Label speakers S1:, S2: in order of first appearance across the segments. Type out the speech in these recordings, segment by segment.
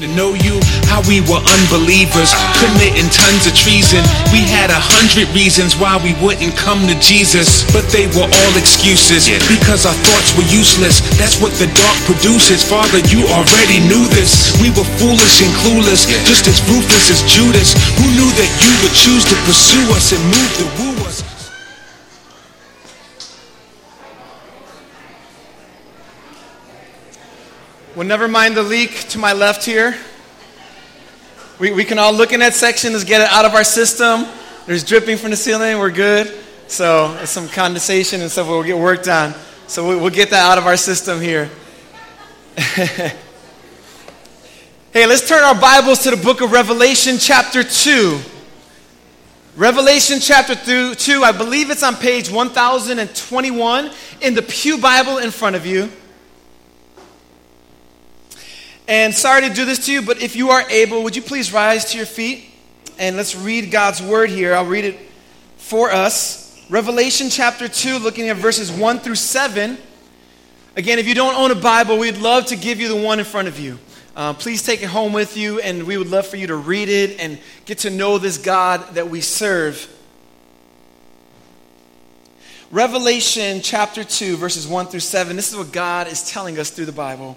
S1: to know you, how we were unbelievers, committing tons of treason. We had a hundred reasons why we wouldn't come to Jesus, but they were all excuses because our thoughts were useless. That's what the dark produces. Father, you already knew this. We were foolish and clueless, just as ruthless as Judas. Who knew that you would choose to pursue us and move to
S2: Well, never mind the leak to my left here. We, we can all look in that section, let's get it out of our system. There's dripping from the ceiling, we're good. So, there's some condensation and stuff we'll get worked on. So, we, we'll get that out of our system here. hey, let's turn our Bibles to the book of Revelation, chapter 2. Revelation chapter 2, I believe it's on page 1021 in the Pew Bible in front of you. And sorry to do this to you, but if you are able, would you please rise to your feet and let's read God's word here. I'll read it for us. Revelation chapter 2, looking at verses 1 through 7. Again, if you don't own a Bible, we'd love to give you the one in front of you. Uh, please take it home with you, and we would love for you to read it and get to know this God that we serve. Revelation chapter 2, verses 1 through 7. This is what God is telling us through the Bible.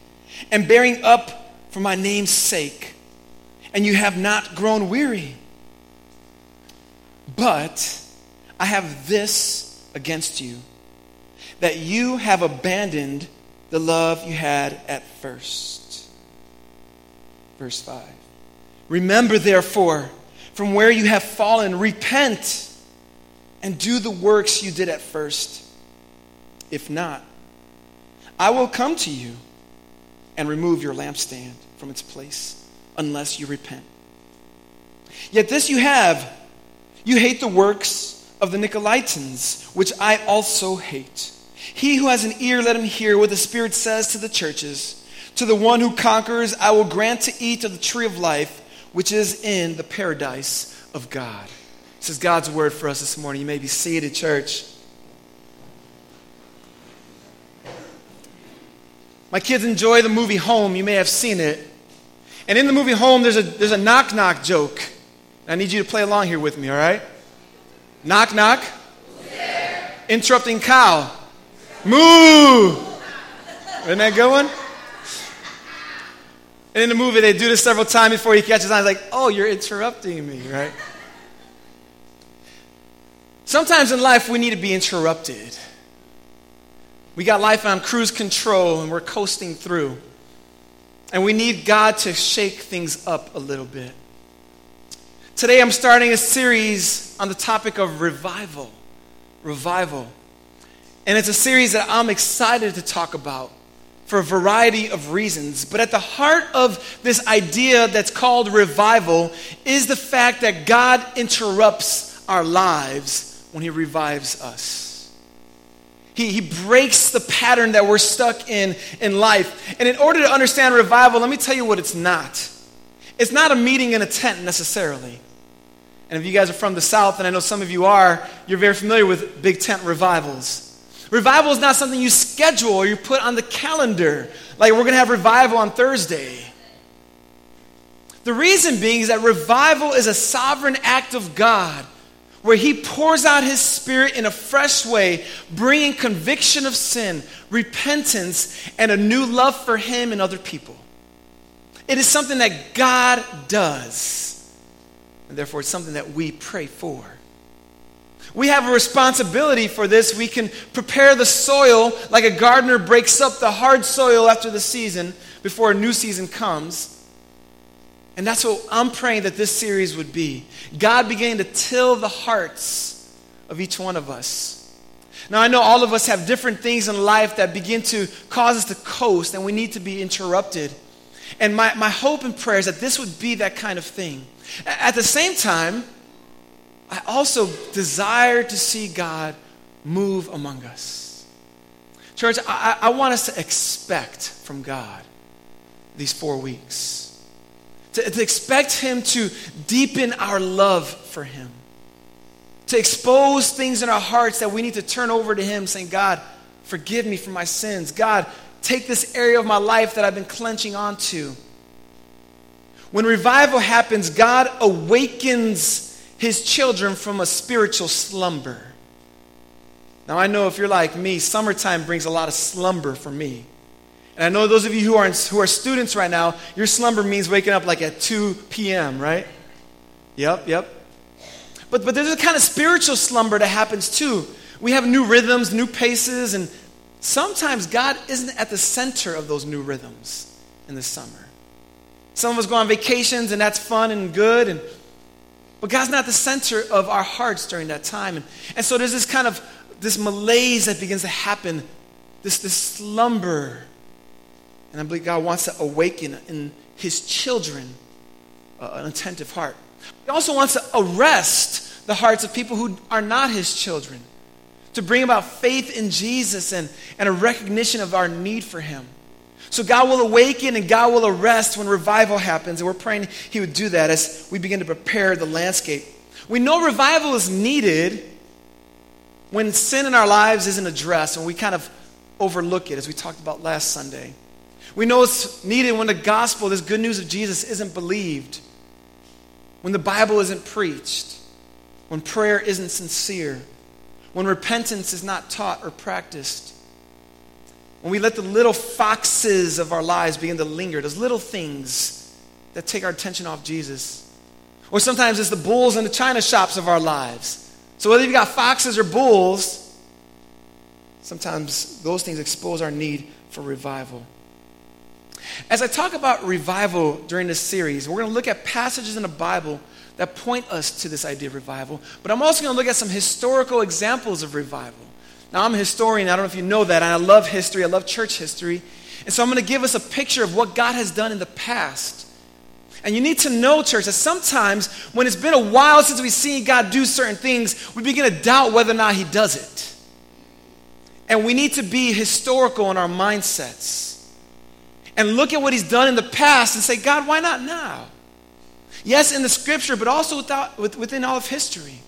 S2: and bearing up for my name's sake, and you have not grown weary. But I have this against you that you have abandoned the love you had at first. Verse 5. Remember, therefore, from where you have fallen, repent and do the works you did at first. If not, I will come to you and remove your lampstand from its place unless you repent. Yet this you have you hate the works of the Nicolaitans, which I also hate. He who has an ear, let him hear what the Spirit says to the churches. To the one who conquers, I will grant to eat of the tree of life, which is in the paradise of God. This is God's word for us this morning. You may be seated, church. My kids enjoy the movie Home. You may have seen it. And in the movie Home, there's a, there's a knock knock joke. I need you to play along here with me, all right? Knock knock. Yeah. Interrupting cow. Moo. Isn't that a good one? And in the movie, they do this several times before he catches on. He's like, oh, you're interrupting me, right? Sometimes in life, we need to be interrupted. We got life on cruise control and we're coasting through. And we need God to shake things up a little bit. Today I'm starting a series on the topic of revival. Revival. And it's a series that I'm excited to talk about for a variety of reasons. But at the heart of this idea that's called revival is the fact that God interrupts our lives when He revives us. He, he breaks the pattern that we're stuck in in life. And in order to understand revival, let me tell you what it's not. It's not a meeting in a tent necessarily. And if you guys are from the South, and I know some of you are, you're very familiar with big tent revivals. Revival is not something you schedule or you put on the calendar. Like, we're going to have revival on Thursday. The reason being is that revival is a sovereign act of God where he pours out his spirit in a fresh way, bringing conviction of sin, repentance, and a new love for him and other people. It is something that God does, and therefore it's something that we pray for. We have a responsibility for this. We can prepare the soil like a gardener breaks up the hard soil after the season before a new season comes. And that's what I'm praying that this series would be. God began to till the hearts of each one of us. Now, I know all of us have different things in life that begin to cause us to coast, and we need to be interrupted. and my, my hope and prayer is that this would be that kind of thing. At the same time, I also desire to see God move among us. Church, I, I want us to expect from God these four weeks. To, to expect Him to deepen our love for Him. To expose things in our hearts that we need to turn over to Him, saying, God, forgive me for my sins. God, take this area of my life that I've been clenching onto. When revival happens, God awakens His children from a spiritual slumber. Now, I know if you're like me, summertime brings a lot of slumber for me. And I know those of you who are, who are students right now, your slumber means waking up like at 2 p.m., right? Yep, yep. But, but there's a kind of spiritual slumber that happens too. We have new rhythms, new paces, and sometimes God isn't at the center of those new rhythms in the summer. Some of us go on vacations, and that's fun and good, and, but God's not the center of our hearts during that time. And, and so there's this kind of this malaise that begins to happen, this, this slumber. And I believe God wants to awaken in his children uh, an attentive heart. He also wants to arrest the hearts of people who are not his children, to bring about faith in Jesus and, and a recognition of our need for him. So God will awaken and God will arrest when revival happens. And we're praying He would do that as we begin to prepare the landscape. We know revival is needed when sin in our lives isn't addressed and we kind of overlook it, as we talked about last Sunday. We know it's needed when the gospel, this good news of Jesus, isn't believed, when the Bible isn't preached, when prayer isn't sincere, when repentance is not taught or practiced, when we let the little foxes of our lives begin to linger, those little things that take our attention off Jesus. Or sometimes it's the bulls in the china shops of our lives so whether you've got foxes or bulls, sometimes those things expose our need for revival. As I talk about revival during this series, we're going to look at passages in the Bible that point us to this idea of revival, but I'm also going to look at some historical examples of revival. Now, I'm a historian, I don't know if you know that, and I love history, I love church history. And so I'm going to give us a picture of what God has done in the past and you need to know, church, that sometimes when it's been a while since we've seen God do certain things, we begin to doubt whether or not He does it. And we need to be historical in our mindsets and look at what He's done in the past and say, God, why not now? Yes, in the scripture, but also without, within all of history.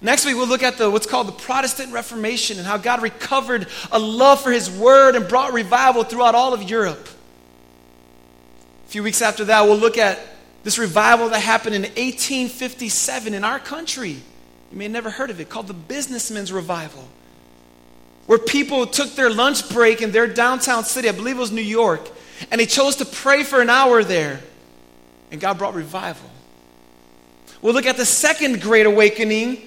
S2: Next week, we'll look at the, what's called the Protestant Reformation and how God recovered a love for His Word and brought revival throughout all of Europe. A few weeks after that, we'll look at this revival that happened in 1857 in our country. You may have never heard of it, called the Businessmen's Revival, where people took their lunch break in their downtown city, I believe it was New York, and they chose to pray for an hour there, and God brought revival. We'll look at the second great awakening,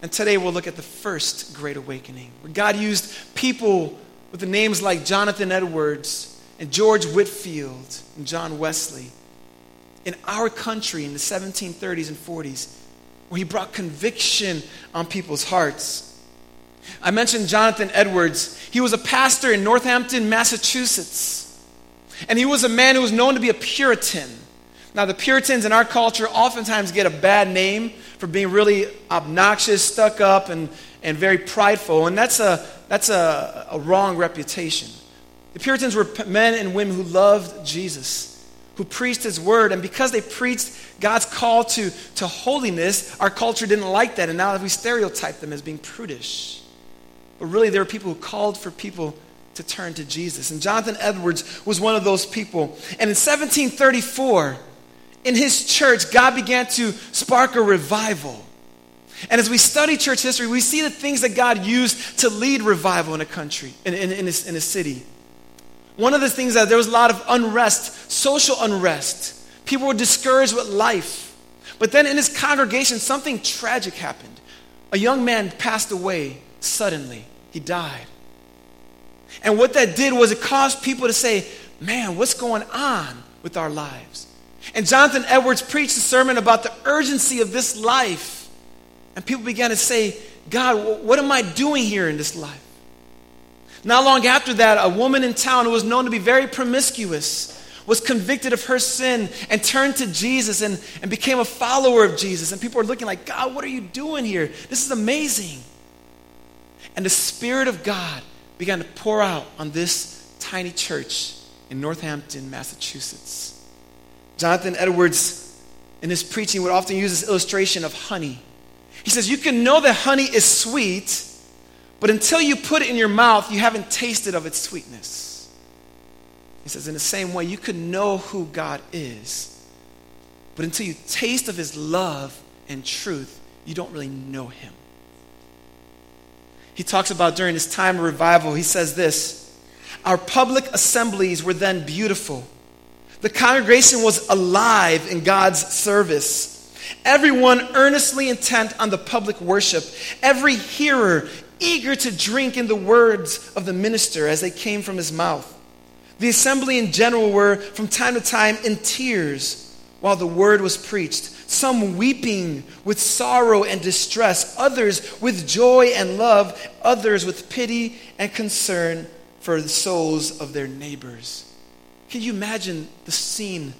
S2: and today we'll look at the first great awakening, where God used people with the names like Jonathan Edwards and George Whitefield and John Wesley in our country in the 1730s and 40s, where he brought conviction on people's hearts. I mentioned Jonathan Edwards. He was a pastor in Northampton, Massachusetts. And he was a man who was known to be a Puritan. Now, the Puritans in our culture oftentimes get a bad name for being really obnoxious, stuck up, and, and very prideful. And that's a, that's a, a wrong reputation. The Puritans were men and women who loved Jesus, who preached his word. And because they preached God's call to, to holiness, our culture didn't like that. And now we stereotype them as being prudish. But really, there were people who called for people to turn to Jesus. And Jonathan Edwards was one of those people. And in 1734, in his church, God began to spark a revival. And as we study church history, we see the things that God used to lead revival in a country, in, in, in, a, in a city. One of the things that there was a lot of unrest, social unrest. People were discouraged with life. But then in his congregation, something tragic happened. A young man passed away suddenly, he died. And what that did was it caused people to say, Man, what's going on with our lives? And Jonathan Edwards preached a sermon about the urgency of this life. And people began to say, God, what am I doing here in this life? Not long after that, a woman in town who was known to be very promiscuous was convicted of her sin and turned to Jesus and, and became a follower of Jesus. And people were looking like, God, what are you doing here? This is amazing. And the Spirit of God began to pour out on this tiny church in Northampton, Massachusetts. Jonathan Edwards, in his preaching, would often use this illustration of honey. He says, You can know that honey is sweet, but until you put it in your mouth, you haven't tasted of its sweetness. He says, in the same way, you can know who God is, but until you taste of his love and truth, you don't really know him. He talks about during his time of revival, he says this Our public assemblies were then beautiful. The congregation was alive in God's service. Everyone earnestly intent on the public worship. Every hearer eager to drink in the words of the minister as they came from his mouth. The assembly in general were from time to time in tears while the word was preached, some weeping with sorrow and distress, others with joy and love, others with pity and concern for the souls of their neighbors. Can you imagine the scene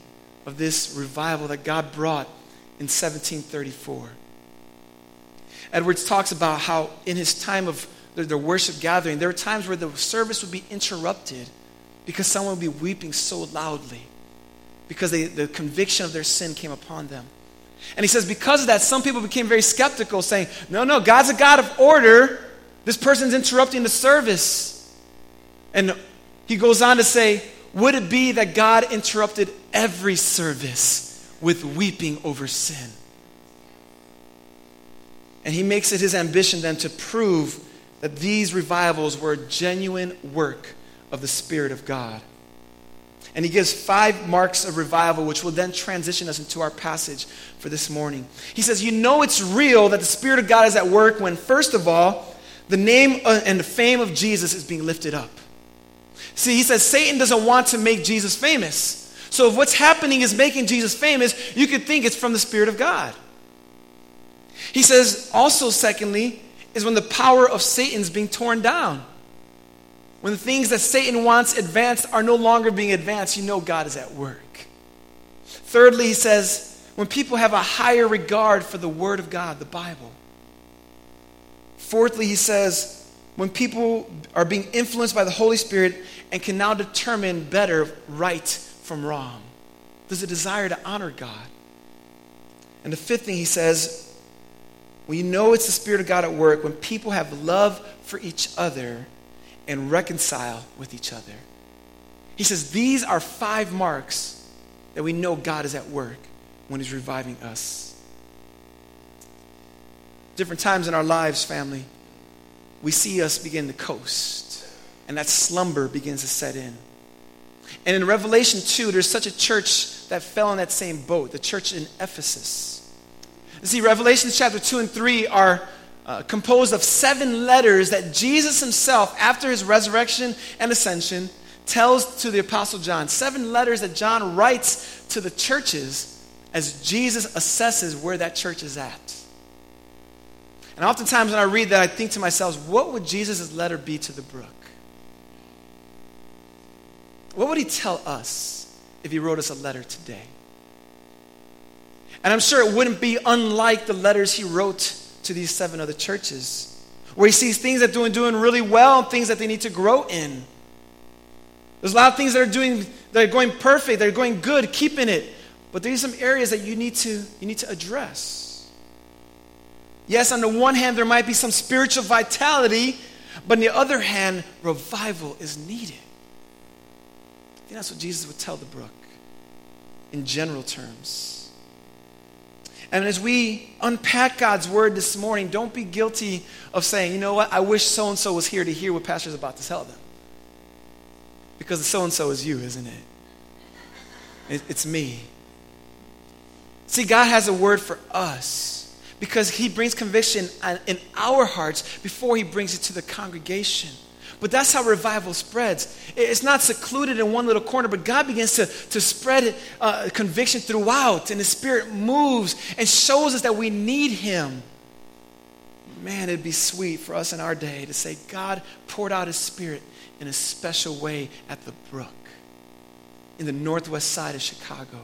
S2: of this revival that God brought in 1734? Edwards talks about how in his time of the worship gathering, there were times where the service would be interrupted because someone would be weeping so loudly because they, the conviction of their sin came upon them. And he says, because of that, some people became very skeptical, saying, No, no, God's a God of order. This person's interrupting the service. And he goes on to say, Would it be that God interrupted every service with weeping over sin? And he makes it his ambition then to prove that these revivals were a genuine work of the Spirit of God. And he gives five marks of revival, which will then transition us into our passage for this morning. He says, You know it's real that the Spirit of God is at work when, first of all, the name uh, and the fame of Jesus is being lifted up. See, he says Satan doesn't want to make Jesus famous. So if what's happening is making Jesus famous, you could think it's from the Spirit of God. He says, also, secondly, is when the power of Satan is being torn down. When the things that Satan wants advanced are no longer being advanced, you know God is at work. Thirdly, he says, when people have a higher regard for the Word of God, the Bible. Fourthly, he says, when people are being influenced by the Holy Spirit and can now determine better right from wrong. There's a desire to honor God. And the fifth thing he says, when you know it's the Spirit of God at work, when people have love for each other and reconcile with each other. He says these are five marks that we know God is at work when He's reviving us. Different times in our lives, family, we see us begin to coast, and that slumber begins to set in. And in Revelation 2, there's such a church that fell in that same boat, the church in Ephesus. You see, Revelations chapter 2 and 3 are uh, composed of seven letters that Jesus himself, after his resurrection and ascension, tells to the Apostle John. Seven letters that John writes to the churches as Jesus assesses where that church is at. And oftentimes when I read that, I think to myself, what would Jesus' letter be to the brook? What would he tell us if he wrote us a letter today? And I'm sure it wouldn't be unlike the letters he wrote to these seven other churches, where he sees things that are doing, doing really well and things that they need to grow in. There's a lot of things that are doing that are going perfect, that are going good, keeping it. But there's some areas that you need to you need to address. Yes, on the one hand, there might be some spiritual vitality, but on the other hand, revival is needed. I think that's what Jesus would tell the brook in general terms. And as we unpack God's word this morning, don't be guilty of saying, you know what, I wish so and so was here to hear what Pastor's about to tell them. Because the so and so is you, isn't it? It's me. See, God has a word for us because He brings conviction in our hearts before He brings it to the congregation. But that's how revival spreads. It's not secluded in one little corner, but God begins to, to spread uh, conviction throughout, and the Spirit moves and shows us that we need Him. Man, it'd be sweet for us in our day to say, God poured out His Spirit in a special way at the brook. in the northwest side of Chicago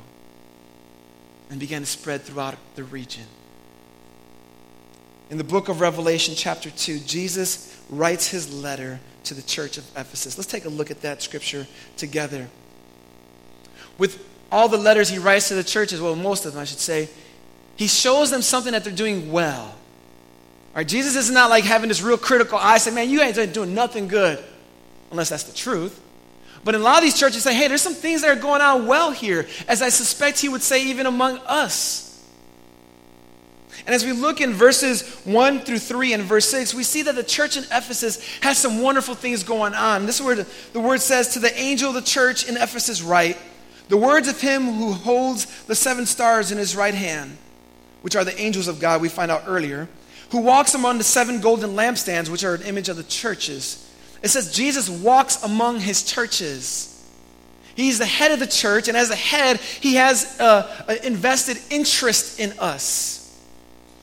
S2: and began to spread throughout the region. In the book of Revelation, chapter 2, Jesus writes his letter to the church of Ephesus. Let's take a look at that scripture together. With all the letters he writes to the churches, well, most of them, I should say, he shows them something that they're doing well. All right, Jesus is not like having this real critical eye, saying, man, you ain't doing nothing good, unless that's the truth. But in a lot of these churches say, hey, there's some things that are going on well here, as I suspect he would say even among us. And as we look in verses 1 through 3 and verse 6, we see that the church in Ephesus has some wonderful things going on. This is where the, word says, To the angel of the church in Ephesus, write, The words of him who holds the seven stars in his right hand, which are the angels of God, we find out earlier, who walks among the seven golden lampstands, which are an image of the churches. It says Jesus walks among his churches. He's the head of the church, and as a head, he has uh, invested interest in us.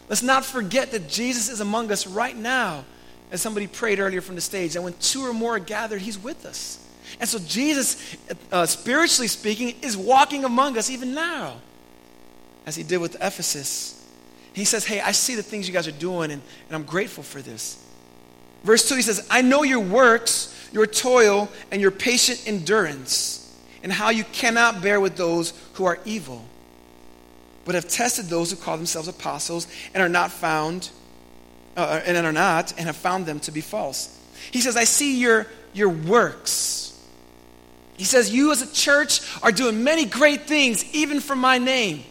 S2: Let's not forget that Jesus is among us right now, as somebody prayed earlier from the stage, and when two or more are gathered, he's with us. And so Jesus, uh, spiritually speaking, is walking among us even now, as he did with Ephesus. He says, Hey, I see the things you guys are doing, and, and I'm grateful for this. Verse 2, he says, I know your works, your toil, and your patient endurance, and how you cannot bear with those who are evil but have tested those who call themselves apostles and are not found, uh, and are not, and have found them to be false. He says, I see your, your works. He says, You as a church are doing many great things, even for my name.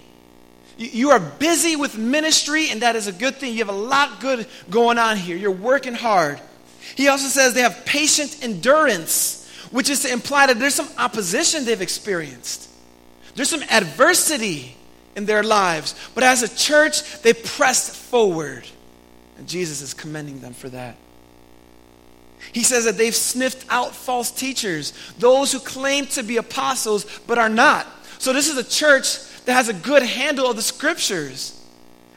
S2: You, you are busy with ministry, and that is a good thing. You have a lot good going on here. You're working hard. He also says they have patient endurance, which is to imply that there's some opposition they've experienced. There's some adversity in their lives. But as a church, they pressed forward. And Jesus is commending them for that. He says that they've sniffed out false teachers, those who claim to be apostles but are not. So, this is a church that has a good handle of the scriptures.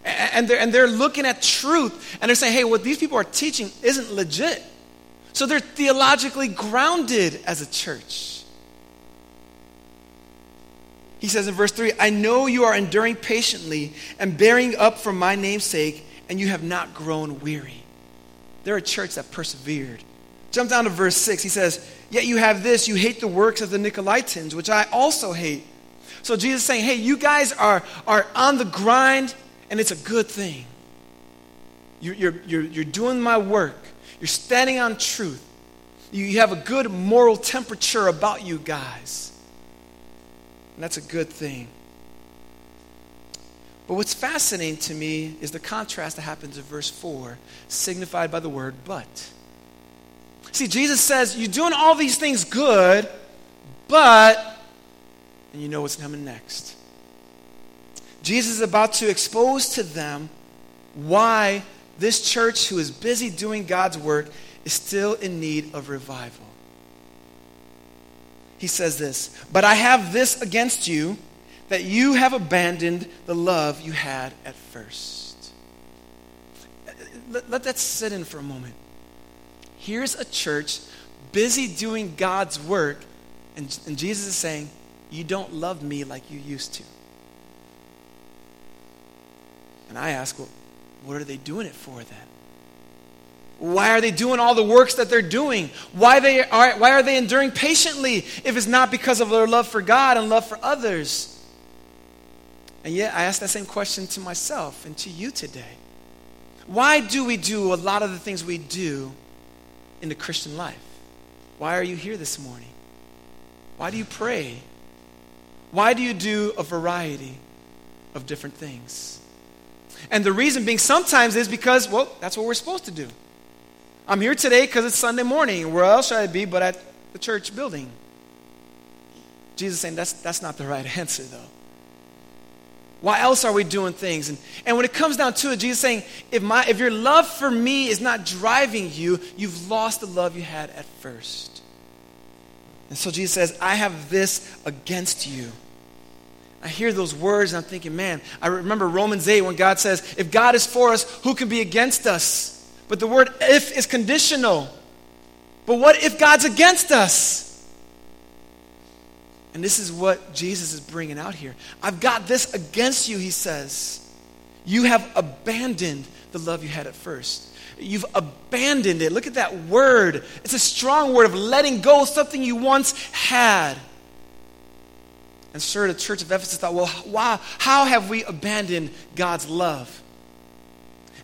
S2: And they're, and they're looking at truth and they're saying, hey, what these people are teaching isn't legit. So, they're theologically grounded as a church. He says in verse 3 I know you are enduring patiently and bearing up for my name's sake, and you have not grown weary. They're a church that persevered. Jump down to verse 6. He says, Yet you have this, you hate the works of the Nicolaitans, which I also hate. So Jesus is saying, Hey, you guys are, are on the grind, and it's a good thing. You're, you're, you're, doing my work, you're standing on truth. You have a good moral temperature about you guys. And that's a good thing. But what's fascinating to me is the contrast that happens in verse 4, signified by the word but. See, Jesus says, You're doing all these things good, but, and you know what's coming next. Jesus is about to expose to them why this church, who is busy doing God's work, is still in need of revival he says this But I have this against you, that you have abandoned the love you had at first. Let, let that sit in for a moment. Here's a church busy doing God's work, and, and Jesus is saying, You don't love me like you used to. And I ask, Well, what are they doing it for then? Why are they doing all the works that they're doing? Why, they are, why are they enduring patiently if it's not because of their love for God and love for others? And yet, I ask that same question to myself and to you today. Why do we do a lot of the things we do in the Christian life? Why are you here this morning? Why do you pray? Why do you do a variety of different things? And the reason being sometimes is because, well, that's what we're supposed to do. I'm here today because it's Sunday morning. Where else should I be but at the church building? Jesus saying that's, that's not the right answer, though. Why else are we doing things? And, and when it comes down to it, Jesus saying, if, my, if your love for me is not driving you, you've lost the love you had at first. And so Jesus says, I have this against you. I hear those words and I'm thinking, man, I remember Romans 8 when God says, if God is for us, who can be against us? But the word if is conditional. But what if God's against us? And this is what Jesus is bringing out here. I've got this against you, he says. You have abandoned the love you had at first. You've abandoned it. Look at that word. It's a strong word of letting go of something you once had. And sure, the church of Ephesus thought, well, why, how have we abandoned God's love?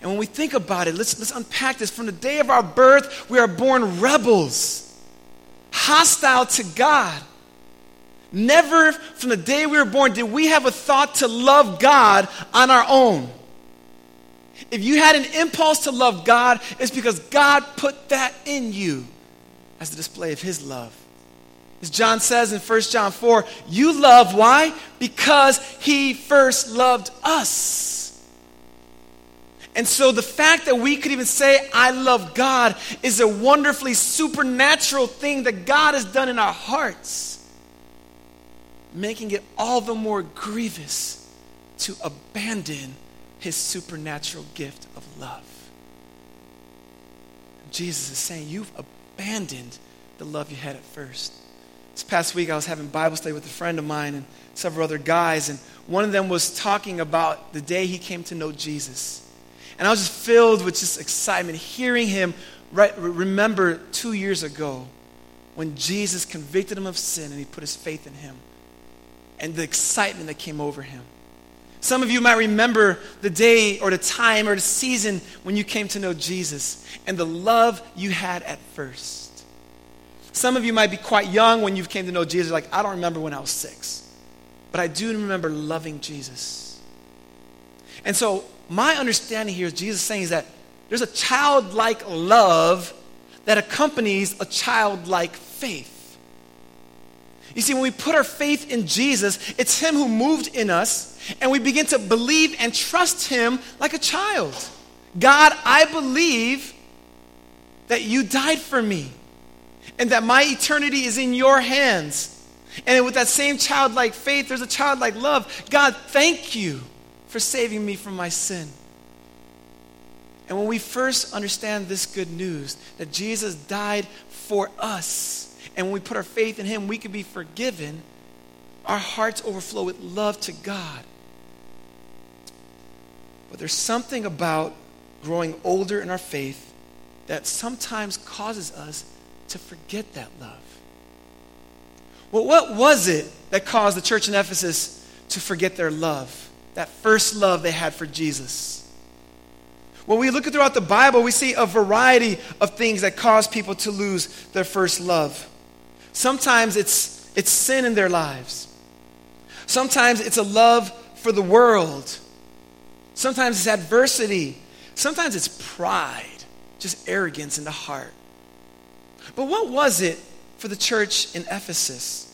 S2: And when we think about it, let's, let's unpack this. From the day of our birth, we are born rebels, hostile to God. Never from the day we were born did we have a thought to love God on our own. If you had an impulse to love God, it's because God put that in you as a display of His love. As John says in 1 John 4, you love, why? Because He first loved us. And so the fact that we could even say, I love God, is a wonderfully supernatural thing that God has done in our hearts, making it all the more grievous to abandon his supernatural gift of love. Jesus is saying, You've abandoned the love you had at first. This past week, I was having Bible study with a friend of mine and several other guys, and one of them was talking about the day he came to know Jesus. And I was just filled with just excitement hearing him right, remember two years ago when Jesus convicted him of sin and he put his faith in him and the excitement that came over him. Some of you might remember the day or the time or the season when you came to know Jesus and the love you had at first. Some of you might be quite young when you came to know Jesus, like, I don't remember when I was six, but I do remember loving Jesus. And so, my understanding here is Jesus saying is that there's a childlike love that accompanies a childlike faith. You see, when we put our faith in Jesus, it's Him who moved in us, and we begin to believe and trust Him like a child. God, I believe that you died for me, and that my eternity is in your hands. And with that same childlike faith, there's a childlike love. God, thank you for saving me from my sin. And when we first understand this good news, that Jesus died for us, and when we put our faith in Him, we can be forgiven, our hearts overflow with love to God. But there's something about growing older in our faith that sometimes causes us to forget that love. Well, what was it that caused the church in Ephesus to forget their love? That first love they had for Jesus. When we look throughout the Bible, we see a variety of things that cause people to lose their first love. Sometimes it's, it's sin in their lives. Sometimes it's a love for the world. Sometimes it's adversity. Sometimes it's pride, just arrogance in the heart. But what was it for the church in Ephesus?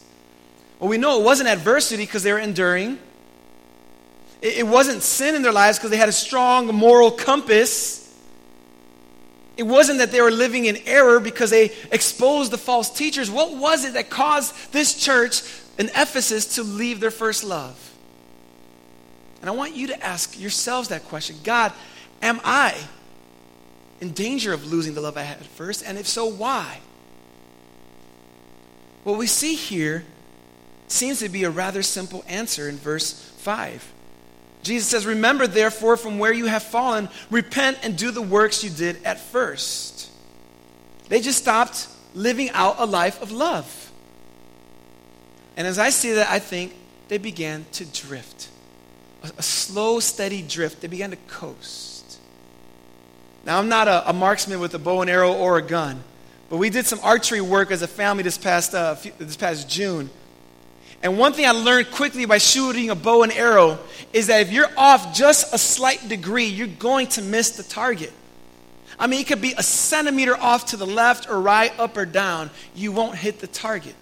S2: Well, we know it wasn't adversity because they were enduring. It, wasn't sin in their lives because they had a strong moral compass. It wasn't that they were living in error because they exposed the false teachers. What was it that caused this church in Ephesus to leave their first love? And I want you to ask yourselves that question God, am I in danger of losing the love I had at first? And if so, why? What we see here seems to be a rather simple answer in verse 5. Jesus says, Remember, therefore, from where you have fallen, repent and do the works you did at first. They just stopped living out a life of love. And as I see that, I think they began to drift a, a slow, steady drift. They began to coast. Now, I'm not a, a, marksman with a bow and arrow or a gun, but we did some archery work as a family this past, uh, this past June. And one thing I learned quickly by shooting a bow and arrow is that if you're off just a slight degree, you're going to miss the target. I mean, it could be a centimeter off to the left or right, up or down. You won't hit the target.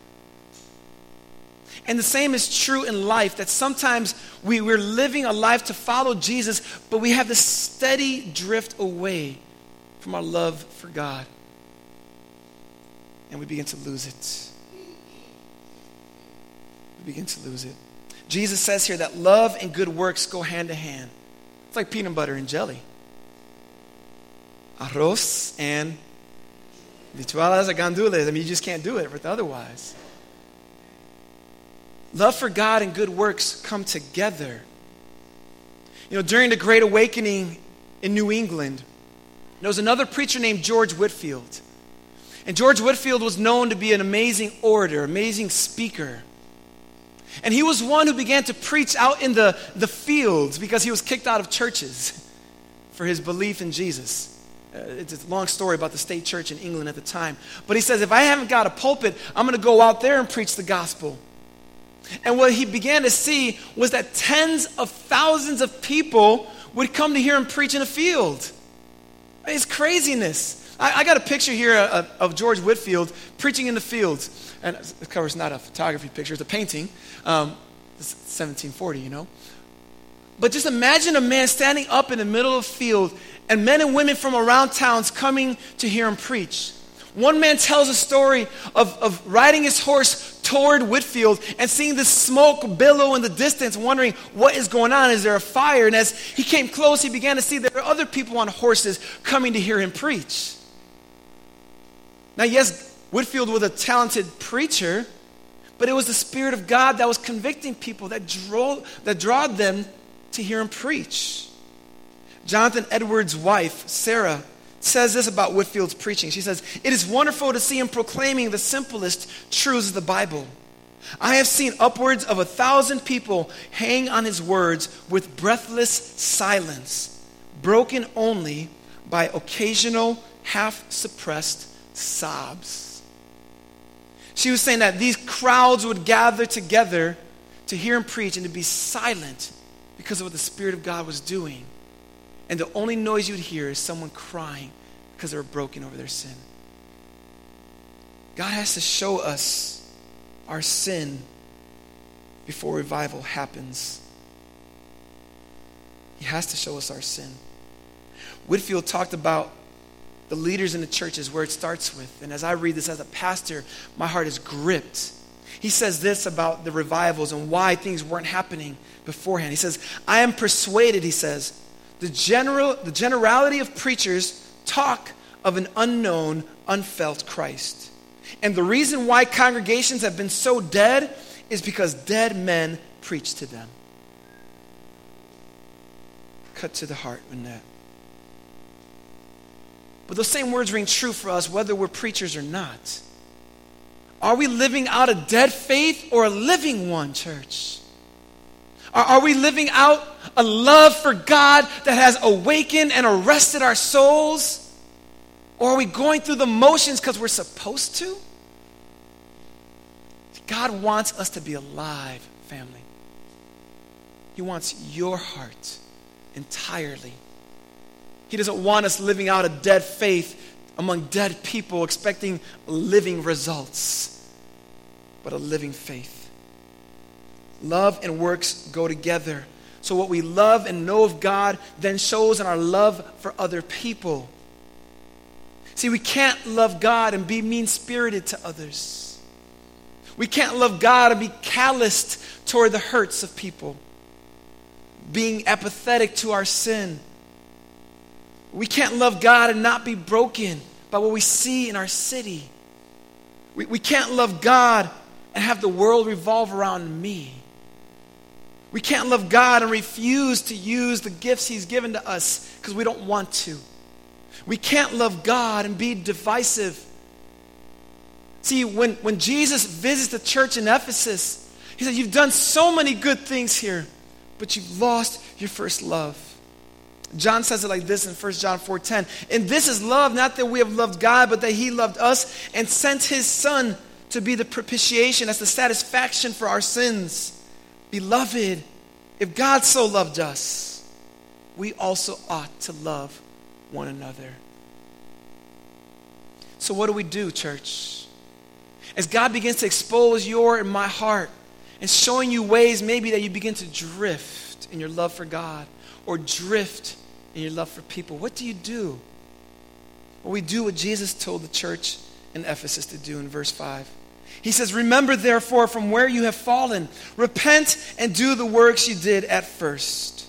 S2: And the same is true in life that sometimes we, we're living a life to follow Jesus, but we have this steady drift away from our love for God. And we begin to lose it begin to lose it. Jesus says here that love and good works go hand to hand. It's like peanut butter and jelly. Arroz and bichuelas gandules. I mean, you just can't do it otherwise. Love for God and good works come together. You know, during the Great Awakening in New England, there was another preacher named George Whitefield. And George Whitefield was known to be an amazing orator, amazing speaker. And he was one who began to preach out in the, the fields because he was kicked out of churches for his belief in Jesus. Uh, it's a long story about the state church in England at the time. But he says, if I haven't got a pulpit, I'm going to go out there and preach the gospel. And what he began to see was that tens of thousands of people would come to hear him preach in a field. It's craziness. I, I got a picture here of, of, George Whitefield preaching in the fields. And the cover's not a photography picture, it's a painting. Um, it's 1740, you know. But just imagine a man standing up in the middle of a field and men and women from around towns coming to hear him preach. One man tells a story of, of riding his horse toward Whitefield and seeing the smoke billow in the distance, wondering what is going on. Is there a fire? And as he came close, he began to see there are other people on horses coming to hear him preach. Now, yes, Whitefield was a talented preacher, but it was the Spirit of God that was convicting people that drew that drawed them to hear him preach. Jonathan Edwards' wife, Sarah, says this about Whitefield's preaching. She says, It is wonderful to see him proclaiming the simplest truths of the Bible. I have seen upwards of a thousand people hang on his words with breathless silence, broken only by occasional, half suppressed sobs. She was saying that these crowds would gather together to hear him preach and to be silent because of what the Spirit of God was doing. And the only noise you'd hear is someone crying because they were broken over their sin. God has to show us our sin before revival happens. He has to show us our sin. Whitefield talked about the leaders in the churches where it starts with. And as I read this as a pastor, my heart is gripped. He says this about the revivals and why things weren't happening beforehand. He says, I am persuaded, he says, the, general, the generality of preachers talk of an unknown, unfelt Christ. And the reason why congregations have been so dead is because dead men preach to them. Cut to the heart when that. But those same words ring true for us whether we're preachers or not. Are we living out a dead faith or a living one, church? Are, are we living out a love for God that has awakened and arrested our souls? Or are we going through the motions because we're supposed to? God wants us to be alive, family. He wants your heart entirely. He doesn't want us living out a dead faith among dead people expecting living results, but a living faith. Love and works go together. So, what we love and know of God then shows in our love for other people. See, we can't love God and be mean spirited to others. We can't love God and be calloused toward the hurts of people, being apathetic to our sin we can't love God and not be broken by what we see in our city. We, we can't love God and have the world revolve around me. We can't love God and refuse to use the gifts He's given to us because we don't want to. We can't love God and be divisive. See, when, when Jesus visits the church in Ephesus, he said, You've done so many good things here, but you've lost your first love. John says it like this in 1 John 4:10. And this is love, not that we have loved God, but that he loved us and sent his son to be the propitiation, as the satisfaction for our sins. Beloved, if God so loved us, we also ought to love one another. So what do we do, church? As God begins to expose your and my heart and showing you ways maybe that you begin to drift in your love for God or drift in your love for people, what do you do? Well, we do what Jesus told the church in Ephesus to do in verse 5. He says, Remember therefore from where you have fallen, repent and do the works you did at first.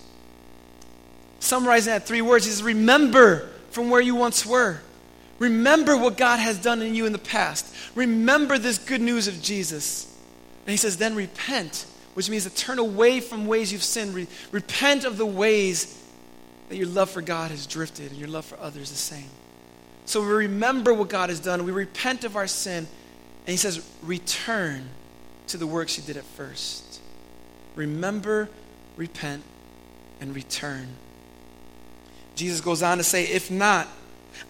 S2: Summarizing that three words, he says, Remember from where you once were. Remember what God has done in you in the past. Remember this good news of Jesus. And he says, then repent, which means to turn away from ways you've sinned. Re- repent of the ways that your love for God has drifted and your love for others the same. So we remember what God has done. We repent of our sin. And he says, return to the works you did at first. Remember, repent, and return. Jesus goes on to say, If not,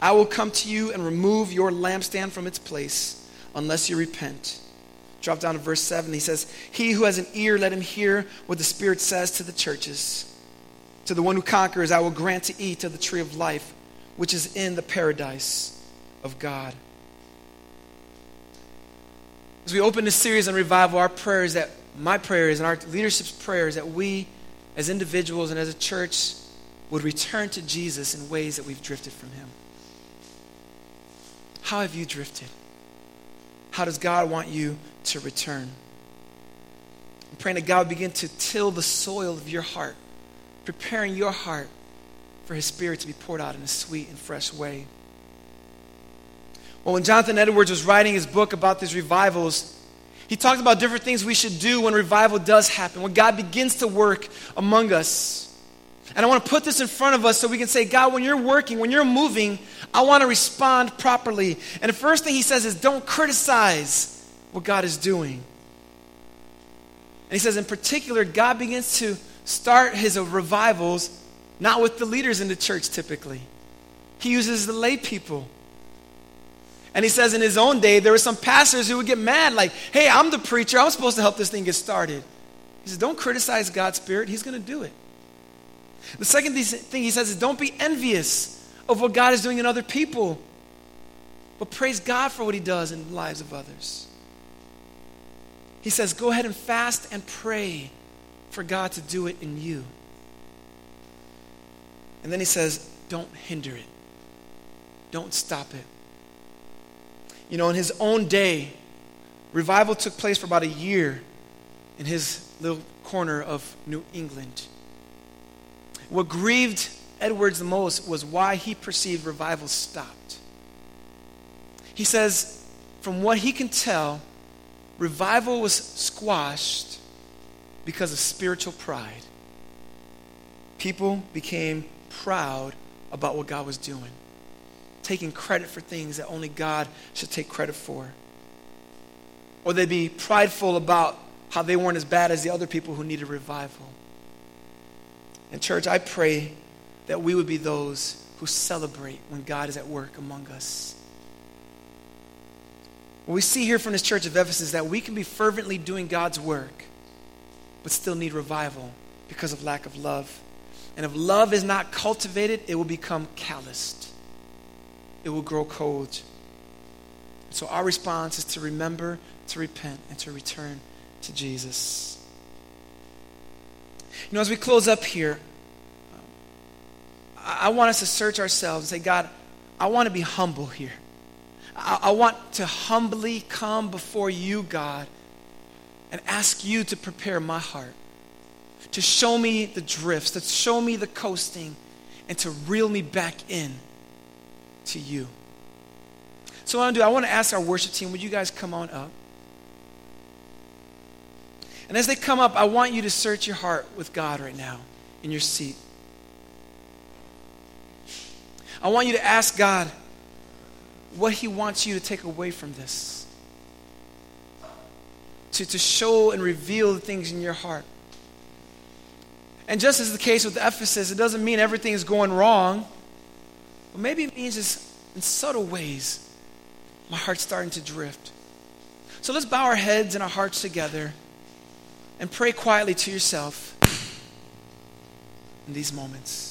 S2: I will come to you and remove your lampstand from its place unless you repent. Drop down to verse 7. He says, He who has an ear, let him hear what the Spirit says to the churches. To the one who conquers, I will grant to eat of the tree of life, which is in the paradise of God. As we open this series on revival, our prayer is that my prayer is and our leadership's prayer is that we as individuals and as a church would return to Jesus in ways that we've drifted from him. How have you drifted? How does God want you to return? I'm praying that God begin to till the soil of your heart, preparing your heart for his spirit to be poured out in a sweet and fresh way. Well, when Jonathan Edwards was writing his book about these revivals, he talked about different things we should do when revival does happen, when God begins to work among us. And I want to put this in front of us so we can say, God, when you're working, when you're moving, I want to respond properly. And the first thing he says is, don't criticize what God is doing. And he says, in particular, God begins to start his revivals not with the leaders in the church typically, he uses the lay people. And he says in his own day, there were some pastors who would get mad, like, hey, I'm the preacher. I'm supposed to help this thing get started. He says, don't criticize God's Spirit. He's going to do it. The second thing he says is don't be envious of what God is doing in other people, but praise God for what he does in the lives of others. He says, go ahead and fast and pray for God to do it in you. And then he says, don't hinder it, don't stop it. You know, in his own day, revival took place for about a year in his little corner of New England. What grieved Edwards the most was why he perceived revival stopped. He says, from what he can tell, revival was squashed because of spiritual pride. People became proud about what God was doing taking credit for things that only God should take credit for. Or they'd be prideful about how they weren't as bad as the other people who needed revival. And, church, I pray that we would be those who celebrate when God is at work among us. What we see here from this church of Ephesus is that we can be fervently doing God's work, but still need revival because of lack of love. And if love is not cultivated, it will become calloused it will grow cold. So our response is to remember, to repent, and to return to Jesus. You know, as we close up here, I want us to search ourselves and say, God, I want to be humble here. I, I want to humbly come before you, God, and ask you to prepare my heart, to show me the drifts, to show me the coasting, and to reel me back in to you. So, what I want to do, I want to ask our worship team, would you guys come on up? And as they come up, I want you to search your heart with God right now in your seat. I want you to ask God what He wants you to take away from this. To, to show and reveal the things in your heart. And just as the case with Ephesus, it doesn't mean everything is going wrong. But maybe it means just in subtle ways, my heart's starting to drift. So let's bow our heads and our hearts together and pray quietly to yourself in these moments.